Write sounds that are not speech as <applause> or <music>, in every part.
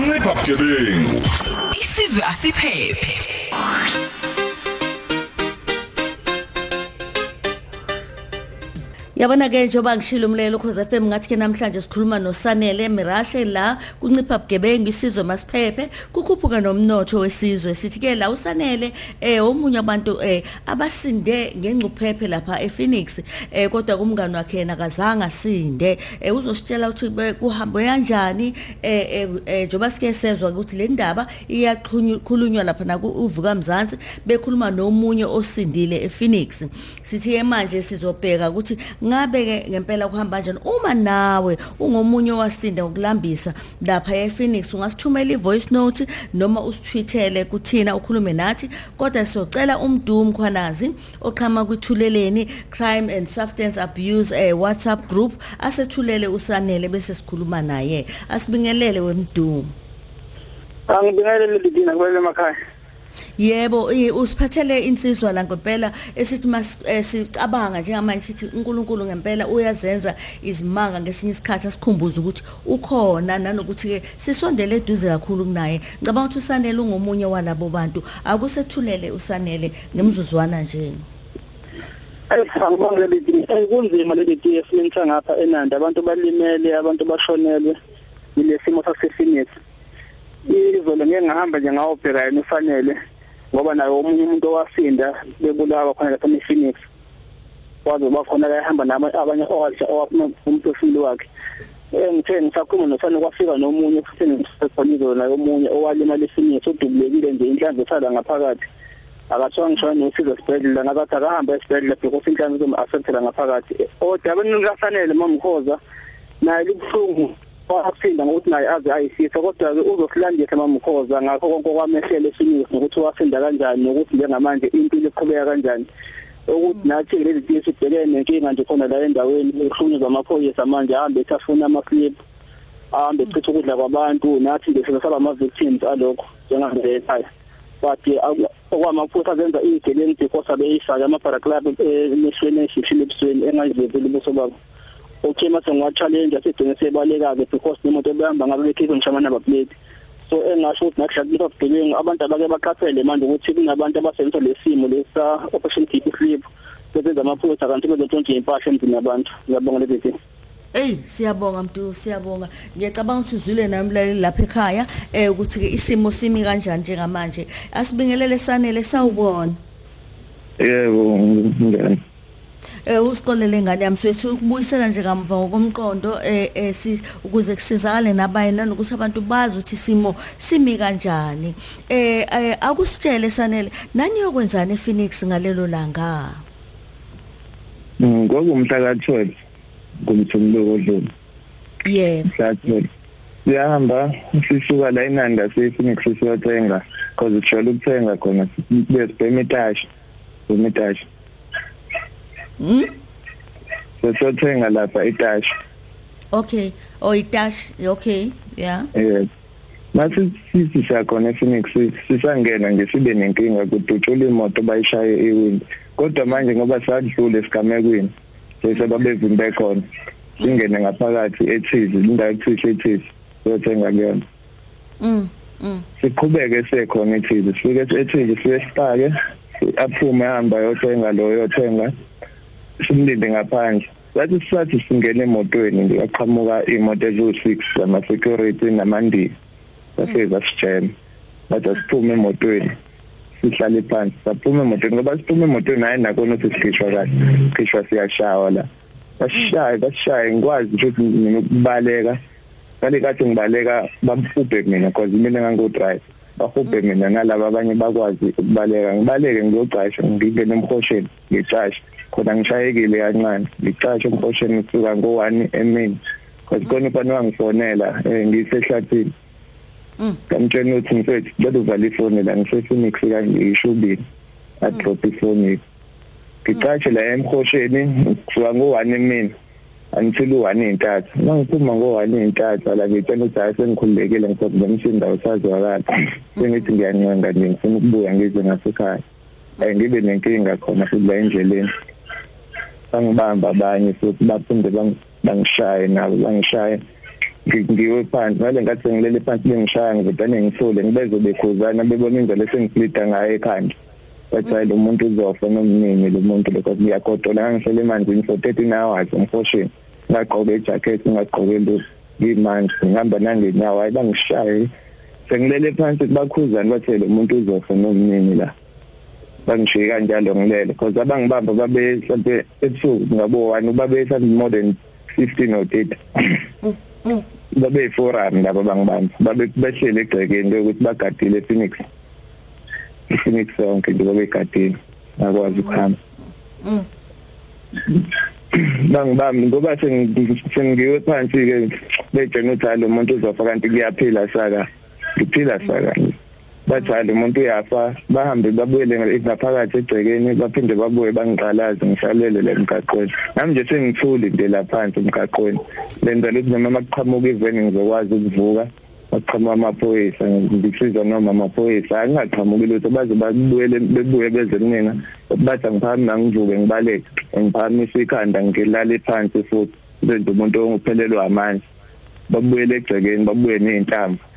ncipha bugebengu isizwe asiphephe Yabona ke njengoba ngishilo umlelo ukhoze FM ngathi ke namhlanje sikhuluma noSanele Mirashe la kuncipha bugebengu isizwe masiphephe kukhuphuka nomnotho wesizwe. Sithi ke la uSanele eh omunye abantu eh abasinde ngengcuphephe lapha ePhoenix eh kodwa kumngani wakhe yena kazange asinde. Eh uzositshela ukuthi kuhambe kanjani? Eh njengoba sike sezwe ukuthi le ndaba iyakhulunywa lapha na uvuka mzansi bekhuluma nomunye osindile ePhoenix. Sithi manje sizobheka ukuthi ngabe ke ngempela kuhamba kanjani uma nawe ungomunye wasinda ngokulambisa lapha ePhoenix ungasithumela ivoice note noma usitweetele kuthina ukhulume nathi. Kodwa siyocela umdumo khwanazi oqhama kwithuleleni crime and substance abuse eh WhatsApp group asethulele usanele bese sikhuluma naye. Asibingelele wemdumo Angibingelele lidina kwele emakhaya. Yebo usiphathele insizwa la ngempela esithi masicabanga njengamanje sithi uNkulunkulu ngempela uyazenza izimanga ngesinye isikhathi asikhumbuza ukuthi ukhona nanokuthi ke sisondele eduze kakhulu kunaye. Ngicabanga ukuthi usanele ungomunye walabo bantu. Akusethulele usanele ngemzuzwana nje. Ayisangibonga leli kunzima leli tiye silenza ngapha enanda abantu balimele abantu bashonelwe. Yilesimo sasefinisi izolo ngeke ngahamba nje ngawubheka yena ufanele ngoba naye omunye umuntu owasinda bebulawa khona lapha ePhoenix waze bakhona la ehamba nabanye owadla umphefumulo wakhe. Eh ngithe ngisakhuluma nosana kwafika nomunye futhi ngisekhona izolo naye omunye owalimala ePhoenix odubulekile nje inhlanzi esala ngaphakathi. Akathiwa ngisho nosizo esibhedlela ngathi akahamba esibhedlela because inhlanzi izom-affectela ngaphakathi. Kodwa abanikafanele mamkhoza naye libuhlungu. Wasinda ngokuthi naye aze ayisisa kodwa-ke uzosilandisa mamkhoza ngakho konke okwamehlela efinisi nokuthi wasinda kanjani nokuthi njengamanje impilo iqhubeka kanjani. Ukuthi nathi lezi tiye sibhekene nenkinga nje khona la endaweni uhlunyezwa amaphoyisa manje ahambe ethi afuna ama-slip ahambe echitha ukudla kwabantu nathi nje sesaba ama-victims alokho njenganje ekhaya. But okwamaphutha azenza iyigelenzi because abeyifake ama-paraglab emehlweni eshishile ebusweni engayizivile ubuso babo okay mase ngiwa-challenge asigcine sebaleka-ke because nemoto ebehamba ngabe bekhiphe ngisho ama-number plate so engasho ukuthi nakuhla kulipha bugebengu abantu abake baqaphele manje ukuthi kunabantu abasebenzisa le simo lesa operation keep slip besenza amaphutha kanti bezontshontshwe impahla emzini yabantu. Ngiyabonga lezi Ey siyabonga mntu siyabonga. Ngiyacabanga ukuthi uzwile namlaleli lapha ekhaya eh ukuthi ke isimo simi kanjani njengamanje. Asibingelele sanele sawubona. Yebo ngiyani eh usiqolele ngane yami swethu ukubuyisela nje kamva ngokomqondo eh eh si ukuze kusizakale nabaye nanokuthi abantu bazi ukuthi isimo simi kanjani. Eh akusitshele sanele nani yokwenzana ePhoenix ngalelo langa? Ngokumhla ka12 kumthumulo odlule yebo mhla siyahamba sisuka la inanda sePhoenix siyothenga because sijwayele ukuthenga khona besibhema itashi bhema itashi Hmm? Sesothenga lapha itashi. Okay. Oh itashi. Okay. Yeah. Yes. Mase sithi siyakhona ePhoenix sisangena nje sibe nenkinga kudutshula imoto bayishaye iwind. Kodwa manje ngoba sadlule esigamekweni bese babevimbe khona. Singene ngaphakathi ethizi indawo ethizi ethizi. Siyothenga kuyona. Mm. Mm. Siqhubeke sekhona ethizi. Sifike ethizi siye sipake aphume ahamba yothenga lo yothenga. Simlinde ngaphandle. Sathi sisathi singena emotweni ngiyaqhamuka imoto eziwu6 zama security namandisi saseza sijema bathi siphume emotweni sihlale phansi. Saphuma emotweni ngoba siphuma emotweni hayi nakona ukuthi sikhishwa kahle sikhishwa siyashawa la. Basishaya basishaya ngikwazi nje ukuthi mina ukubaleka. Kale kathi ngibaleka bamfubhe mina because mina ngango-drive bahubhe mina nalaba abanye bakwazi ukubaleka. Ngibaleke ngiyogcasha ngingene emhosheni ngicashe khona ngishayekile kancane. Ngicashe emhosheni kusuka ngo-one emini. Because khona ifani wangifonela um ngisehlathini. Kamtshela ukuthi mfethu cela uvale ifoni la ngise-phoenix kangishubile adrop ifoni ngicashe la emhosheni kusuka ngo-one emini. Until u-one iy'ntathu uma ngiphuma ngo-one iy'ntathu ala ngitshela ukuthi hayi sengikhululekile ngifoti ngomshinda usazwakala sengithi ngiyancenga nje ngifuna ukubuya ngize ngasekhaya. Ngibe nenkinga khona futhi la endleleni. Bangibamba abanye futhi baphinde bangishaye nabo bangishaye. Ngiwe phansi ngale ngathi ngilele phansi bengishaya ngizodane ngithule ngibeze bekhuzana bebona indlela esengiflida ngayo ekhanda. Bathi lo muntu uzofa nomnini lo muntu lokho ngiyagodola ngangihlele emanzini for 13 hours emfosheni ngagqoke ijacket ngagqoke lutho ngimanzi ngihamba nangenyawo hayi bangishaye. Sengilele phansi bakhuzana bathe lo muntu uzofa nomnini la. Bangishiye kanjalo ngilele because abangibamba babe mhlawumbe ebusuku ngabo 1 babe mhlawumbe more than 15 or 30 babe forum laba bangibamba babe behlele egcekeni ukuthi bagadile Phoenix Phoenix sonke nje babe egadile akwazi ukuhamba. <clears throat> bangibami ngoba sengiwe phansi ke bejena uthi lo muntu uzofa kanti kuyaphila saka ngiphila saka. Bathi hayi umuntu uyafa bahambe babuyele ngaphakathi egcekeni baphinde babuye bangiqalaze ngishalele le mgaqweni. Nami nje sengithuli nje laphansi emgaqweni. Lenzela ukuthi noma maqhamuka iveni ngizokwazi ukuvuka baqhamuka amaphoyisa ngisiza noma amaphoyisa. Angaqhamuki lutho baze babuyele bebuye beze kumina bathi angiphakami nangivuke ngibaleke. Ngiphakamisa ikhanda ngilale phansi futhi. Benze umuntu ongiphelelwa amandla. Babuyele egcekeni babuye nezintambo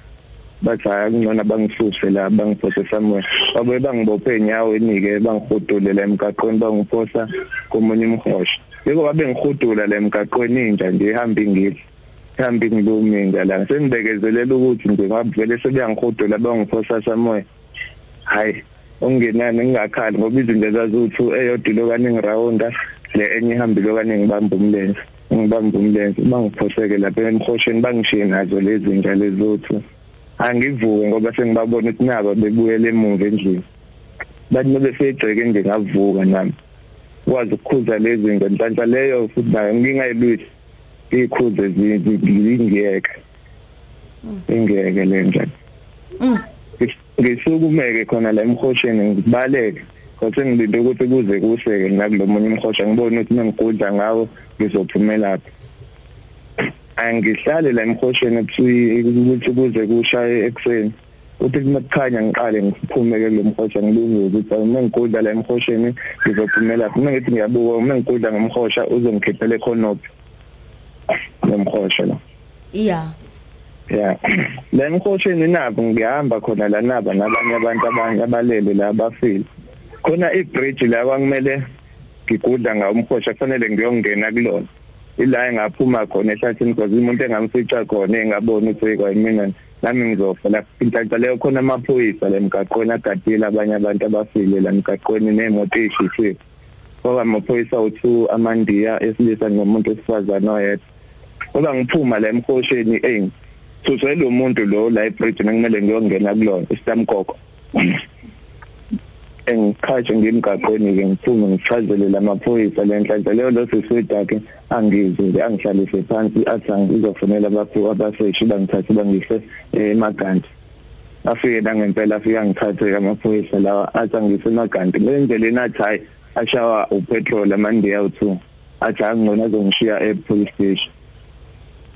bathi hayi kungcono bangisuse la bangiphose somewhere. Babuye bangibophe enyaweni ke bangihudule la emgaqweni bangiphosa komunye umhosha. Yiko babe ngihudula la emgaqweni inja nje ihamba ingili ihamba ngiluminga la. Sengibekezelela ukuthi nje ngabuvele sebeyangihudula bangiphosa somewhere. Hayi ongenani ngingakhali ngoba izinto ezazuthu eyodilo kaningi rawunda le enye ihambile kaningi ngibamba umlenze ngibamba umlenze. Bangiphoseke lapha emhosheni bangishiye nazo lezi zinja lezothu angivuke ngoba sengibabona ukuthi nabo bebuyele emuva endlini. Bathi mebesegceke nje ngavuka nami. Kwazi ukukhuza lezi ngenhlanhla leyo futhi nayo ngingayilwisi. Ikhuze zingiyeke ingeke le njani ngisukumeke khona la emhosheni ngibaleke. Kodwa ngilinde ukuthi kuze kuseke nakulo munye umhosha ngibone ukuthi mengigudla ngawo ngizophumelaphi angihlale la emhosheni ebusuku ukuthi kuze kushaye ekseni uthi kumakhanya ngiqale ngiphume ke lo mhosha ngilungile ukuthi uma ngigudla la emhosheni ngizophumela uma ngithi ngiyabuka uma ngigudla ngomhosha uzongikhiphela ekhonophi lo mhosha lo? Yeah yeah la emhosheni nabo ngihamba khona la naba nabanye abantu abanye abalele la abafile. Khona ibridge la kwamele ngigudla ngawo umhosha kufanele ngiyongena kulona. Ila engaphuma khona ehlathini because umuntu engamfica khona engabona ukuthi kwayimina nami ngizofa la inhlanhla leyo khona amaphoyisa la emgaqweni agadile abanye abantu abafile la emgaqweni nemoto ezishisiwe ngoba amaphoyisa u2 amandiya esilisa nomuntu esifazana oyedwa ngoba ngiphuma la emhosheni eng suswe lo muntu lo la ebridge ngimele ngiyongena kulona isitamkoko. Engikhaje ngimgaqweni ke ngiphume ngichazele lamaphoyisa lenhlanhla leyo lo siswida ke angizwe angihlalise phansi athi ngizofonela abaphu abaseshi bangithathe bangise emaganti. Afike nangempela afike angithathe amaphoyisa lawa athi angise emaganti. Ngendlela athi hayi ashawa upetrol amandiya u2 athi angcono azongishiya e-police station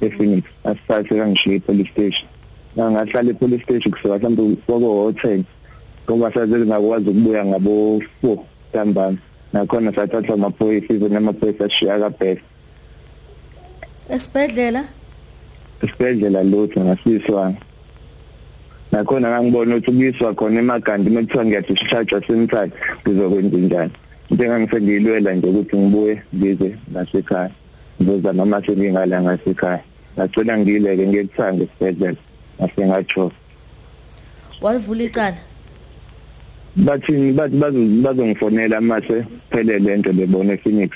ePhoenix. Asithathe kangishiya e-police station. Ngahlala e-police station kusuka mhlawumbe kwako 10 ngoba saze ngakwazi ukubuya ngabo 4 ntambama. Nakhona sathatha amaphoyisa izo namaphoyisa ashiya kabheka. Esibhedlela? Esibhedlela lutho ngasiswanga nakhona ngangibona ukuthi ubiswa khona emagandi mekuthiwa ngiyadischarge semthatha ngizokwenza njani? Njengangise ngiyilwela nje ukuthi ngibuye ngize ngasekhaya ngizoza noma sengingala ngasekhaya. Ngacela ngiyileke ngiyekuthanga esibhedlela ngase ngatsho walivula icala? Bathi bathi bazongifonela mase phelele lento lebona ePhoenix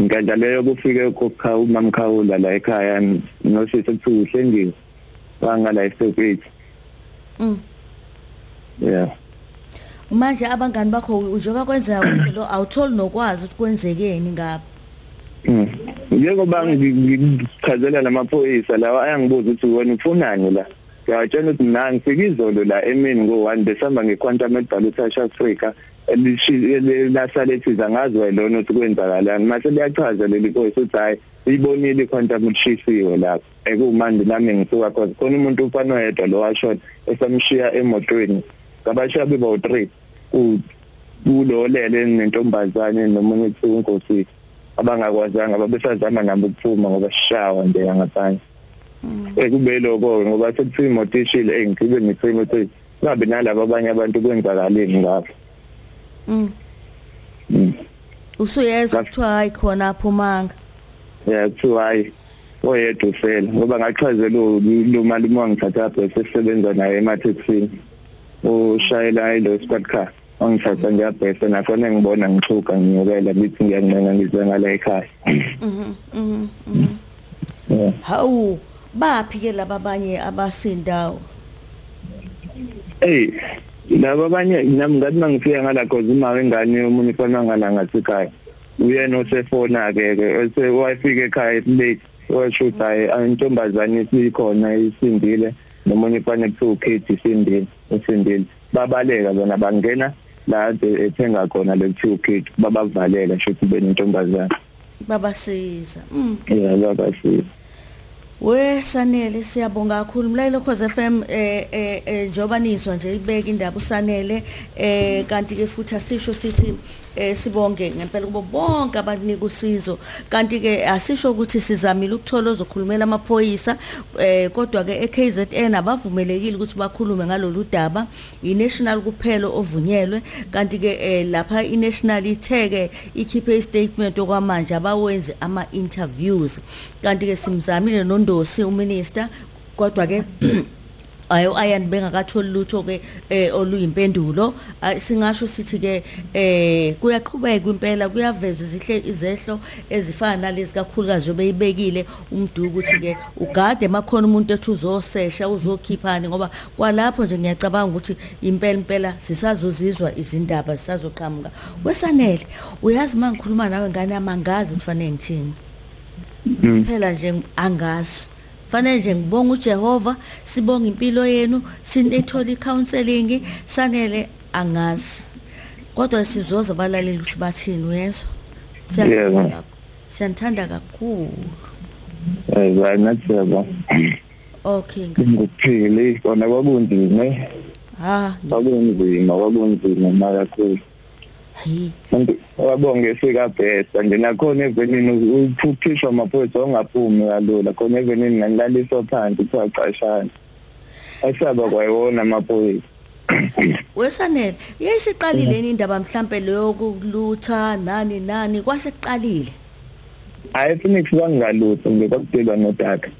ngandla leyo kufike kokhawu mamkhawula la ekhaya nosisi kuthiwa uhlengiwe wangala esitobheti mm. Yeah. Manje abangani bakho njengoba kwenzeka <coughs> lo awutholi nokwazi ukuthi kwenzekeni ngapha. Mm. Njengoba ngichazela lamaphoyisa lawa ayangibuza ukuthi wena ufunani la. Ngiyatshela ukuthi mina ngifika izolo la emini ngo1 besihamba ngequantum edala South Africa elisale ethiza ngazi wayilona ukuthi kwenzakalani. Mase liyachaza leli khoyisa ukuthi hayi ibonile iquantum lishisiwe lapho. Ekumanje nami ngisuka khona. Khona umuntu ufana oyedwa lo washona esamshiya emotweni. Ngabashiya bebo 3 ku kulolele nentombazane nomunye uthu inkosi abangakwazanga babesazama nabo ukuphuma ngoba sishawa nje ngaphansi ekube lokho ngoba sekuthiwa imoto ishile engigcibe ngisimo ukuthi ngabe nalabo abanye abantu kwenzakaleni ngabo Mm. Mm. Usuyezwa kuthiwa hayi khona aphumanga. yeah kuthiwa hayi oyedwa ufela ngoba ngachazela lo malume wangithatha apha sesebenza naye emathekisini ushayela ilo squad car wangithatha nje abhese nakhona ngibona ngixhuka ngiyokela bithi ngiyancenga ngize ngala ekhaya Mhm. Mhm. mhm. yeah Hawu baphi ke laba abanye abasindawo? hey laba abanye nami ngathi mangifika ngala cause uma wengane umunye ufana ngala ngasekhaya uyena osefona ke ke ese wayefika ekhaya late washuta intombazane isikhona isindile nomunye ufana kuthiwa ukhethi isindile isindile babaleka bona bangena la ade ethenga khona lekuthiwa ukhethi babavalela shothi benentombazane Babasiza. Mm. yeah babasiza We sanele siyabonga kakhulu. Mlayelo Khoze FM eh eh eh, njoba nizwa nje ibeka indaba usanele eh kanti ke futhi asisho sithi eh sibonge ngempela kubo bonke abanika usizo. Kanti ke asisho ukuthi sizamile ukuthola ozokhulumela amaphoyisa eh kodwa ke eKZN abavumelekile ukuthi bakhulume ngalolu daba. iNational kuphela ovunyelwe kanti ke eh, lapha iNational itheke ikhiphe istatement okwamanje abawenzi ama interviews kanti ke simzamile noNdosi uminister kodwa ke ayo <clears throat> ayani bengakatholi lutho ke eh oluyimpendulo. Singasho sithi ke eh kuyaqhubeka impela kuyavezwa izihle izehlo ezifana nalezi kakhulukazi obeyibekile umduku ukuthi ke ugade makhona umuntu ethi uzosesha uzokhiphani ngoba kwalapho nje ngiyacabanga ukuthi impela impela sisazozizwa izindaba sisazoqhamuka. Wesanele uyazi mangikhuluma nawe ngane amangazi kufanele ngithini? Phela nje angazi. Fanele nje ngibonga uJehova sibonga impilo yenu sinethola icounseling sanele angazi. Kodwa sizoza abalaleli ukuthi bathini uyezwa? Yebo. Siyabonga. siyanthanda kakhulu. Eh banatheba okay nga- ngokuphili kona kwakunzima. Ha kwakunzima kwakunzima makakhulu wabonge sikabhesa nje nakhona evenini ukuphuthishwa amaphoyisa ongaphumi kalula khona evenini ngalaliswa phansi kuthiwa cashana asaba kwayona amaphoyisa. Wesanele yayisiqalile indaba? Mhlambe leyo kulutha nani nani kwasekuqalile? Hayi Phoenix bangalutho nje kwakudelwa nodaka.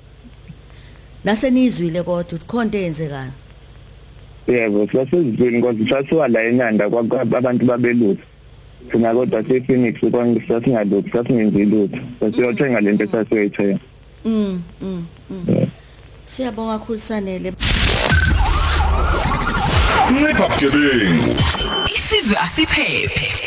Nasenizwile kodwa ukuthi khonto eyenzekana yebo sasezweni kodwa sasiwa la enanda kwak- abantu babelutho. Thina kodwa se-Phoenix sasingalutho sasingenzi lutho sasiyothenga lento esasiyoyithenga mm mm mm. Siyabonga kakhulu sanele. Ncipha bugebengu. Isizwe asiphephe.